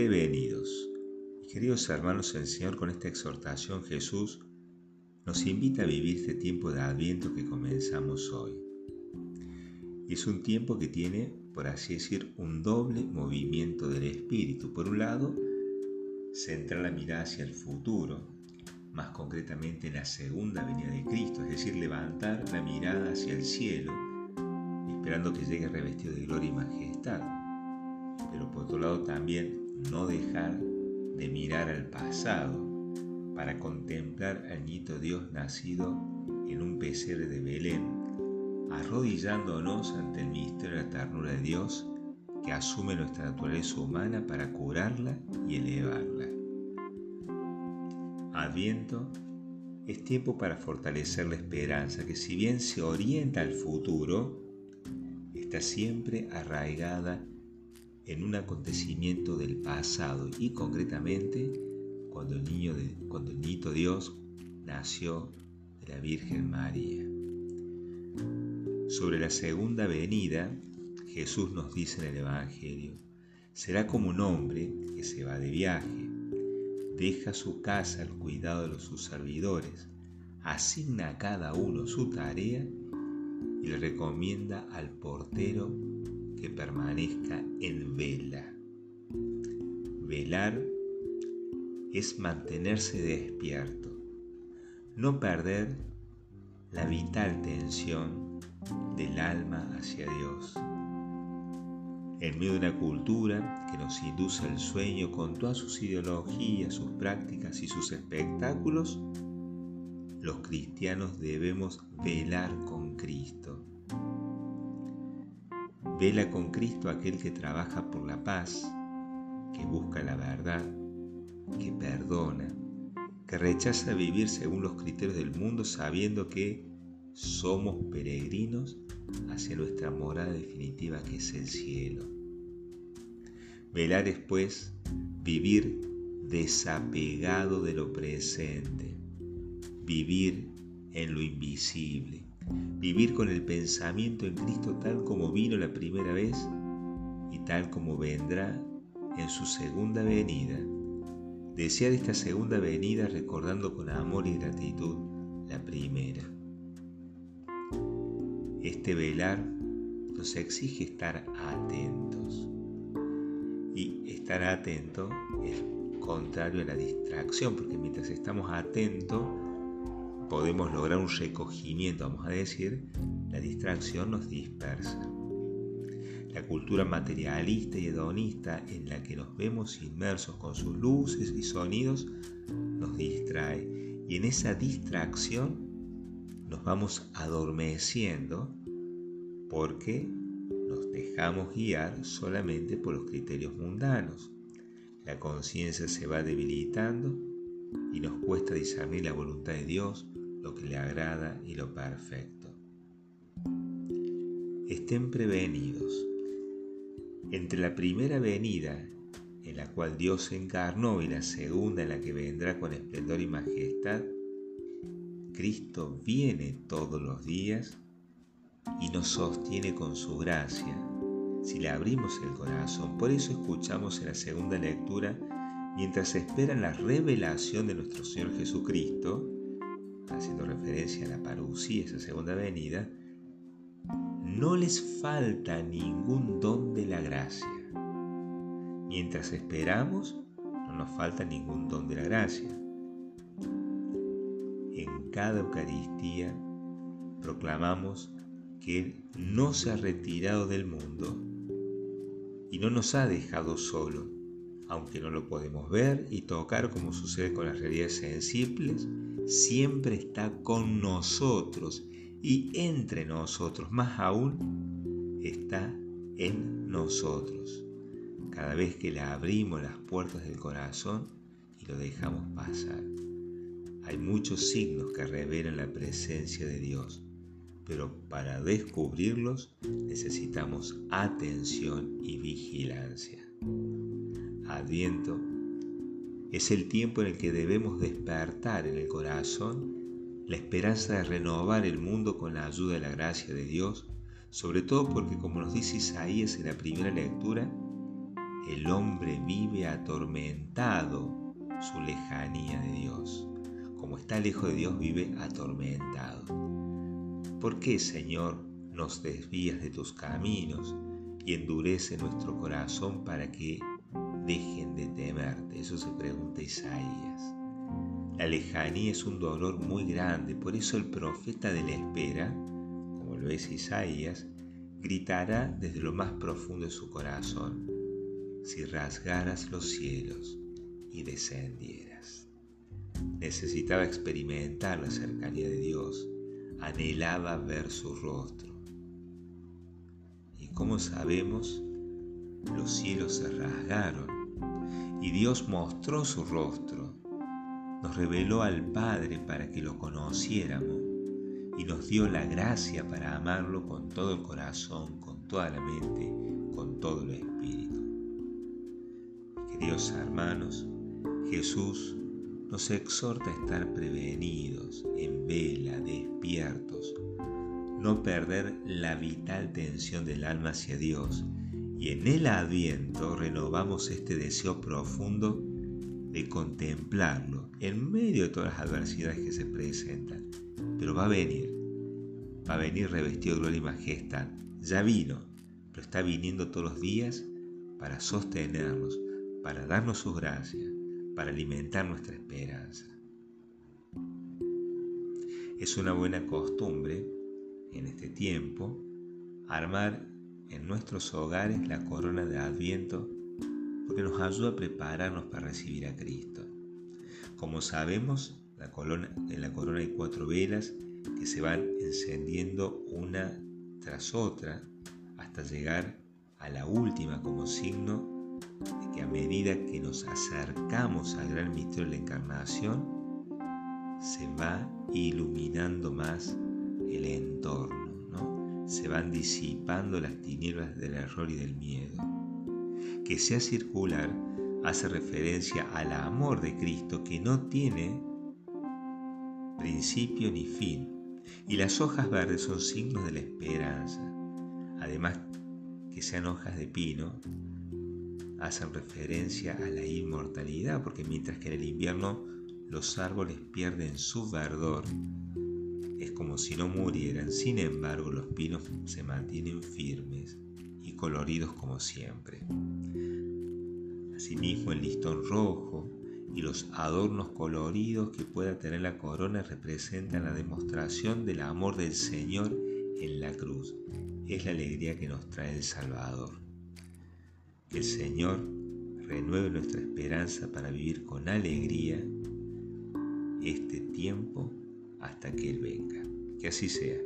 Prevenidos. Queridos hermanos el Señor, con esta exhortación Jesús nos invita a vivir este tiempo de adviento que comenzamos hoy. Es un tiempo que tiene, por así decir, un doble movimiento del espíritu. Por un lado, centrar la mirada hacia el futuro, más concretamente en la segunda venida de Cristo, es decir, levantar la mirada hacia el cielo, esperando que llegue revestido de gloria y majestad. Pero por otro lado también no dejar de mirar al pasado para contemplar al niño Dios nacido en un pesebre de Belén, arrodillándonos ante el misterio de la ternura de Dios que asume nuestra naturaleza humana para curarla y elevarla. Adviento es tiempo para fortalecer la esperanza que si bien se orienta al futuro, está siempre arraigada en un acontecimiento del pasado y concretamente cuando el niño, de, cuando el niño Dios nació de la Virgen María. Sobre la segunda venida, Jesús nos dice en el Evangelio, será como un hombre que se va de viaje, deja su casa al cuidado de sus servidores, asigna a cada uno su tarea y le recomienda al portero que permanezca en vela. Velar es mantenerse despierto, no perder la vital tensión del alma hacia Dios. En medio de una cultura que nos induce al sueño con todas sus ideologías, sus prácticas y sus espectáculos, los cristianos debemos velar con Cristo Vela con Cristo aquel que trabaja por la paz, que busca la verdad, que perdona, que rechaza vivir según los criterios del mundo sabiendo que somos peregrinos hacia nuestra morada definitiva que es el cielo. Velar es pues vivir desapegado de lo presente, vivir en lo invisible, vivir con el pensamiento en Cristo tal como vino la primera vez y tal como vendrá en su segunda venida. Desear esta segunda venida recordando con amor y gratitud la primera. Este velar nos exige estar atentos. Y estar atento es contrario a la distracción, porque mientras estamos atentos, podemos lograr un recogimiento, vamos a decir, la distracción nos dispersa. La cultura materialista y hedonista en la que nos vemos inmersos con sus luces y sonidos nos distrae y en esa distracción nos vamos adormeciendo porque nos dejamos guiar solamente por los criterios mundanos. La conciencia se va debilitando y nos cuesta discernir la voluntad de Dios lo que le agrada y lo perfecto. Estén prevenidos. Entre la primera venida, en la cual Dios se encarnó, y la segunda, en la que vendrá con esplendor y majestad, Cristo viene todos los días y nos sostiene con su gracia si le abrimos el corazón. Por eso escuchamos en la segunda lectura, mientras esperan la revelación de nuestro Señor Jesucristo, haciendo referencia a la parucía, esa segunda venida, no les falta ningún don de la gracia. Mientras esperamos, no nos falta ningún don de la gracia. En cada Eucaristía proclamamos que Él no se ha retirado del mundo y no nos ha dejado solo, aunque no lo podemos ver y tocar como sucede con las realidades sensibles siempre está con nosotros y entre nosotros, más aún está en nosotros. Cada vez que le abrimos las puertas del corazón y lo dejamos pasar. Hay muchos signos que revelan la presencia de Dios, pero para descubrirlos necesitamos atención y vigilancia. Adviento es el tiempo en el que debemos despertar en el corazón la esperanza de renovar el mundo con la ayuda de la gracia de Dios, sobre todo porque como nos dice Isaías en la primera lectura, el hombre vive atormentado su lejanía de Dios. Como está lejos de Dios, vive atormentado. ¿Por qué, Señor, nos desvías de tus caminos y endurece nuestro corazón para que dejen de temerte? Eso se pregunta Isaías. La lejanía es un dolor muy grande, por eso el profeta de la espera, como lo es Isaías, gritará desde lo más profundo de su corazón, si rasgaras los cielos y descendieras. Necesitaba experimentar la cercanía de Dios, anhelaba ver su rostro. Y como sabemos, los cielos se rasgaron y Dios mostró su rostro, nos reveló al Padre para que lo conociéramos y nos dio la gracia para amarlo con todo el corazón, con toda la mente, con todo el espíritu. Queridos hermanos, Jesús nos exhorta a estar prevenidos, en vela, despiertos, no perder la vital tensión del alma hacia Dios y en el adviento renovamos este deseo profundo de contemplarlo en medio de todas las adversidades que se presentan pero va a venir. Va a venir revestido de gloria y majestad. Ya vino, pero está viniendo todos los días para sostenernos, para darnos sus gracias, para alimentar nuestra esperanza. Es una buena costumbre en este tiempo armar en nuestros hogares la corona de Adviento porque nos ayuda a prepararnos para recibir a Cristo. Como sabemos, en la corona hay cuatro velas que se van encendiendo una tras otra hasta llegar a la última como signo de que a medida que nos acercamos al gran misterio de la encarnación, se va iluminando más el entorno, ¿no? Se van disipando las tinieblas del error y del miedo. Que sea circular hace referencia al amor de Cristo que no tiene principio ni fin, y las hojas verdes son signos de la esperanza. Además, que sean hojas de pino hacen referencia a la inmortalidad, porque mientras que en el invierno los árboles pierden su verdor, es como si no murieran, sin embargo los pinos se mantienen firmes y coloridos como siempre. Asimismo el listón rojo y los adornos coloridos que pueda tener la corona representan la demostración del amor del Señor en la cruz. Es la alegría que nos trae el Salvador. Que el Señor renueve nuestra esperanza para vivir con alegría este tiempo hasta que Él venga. Que así sea.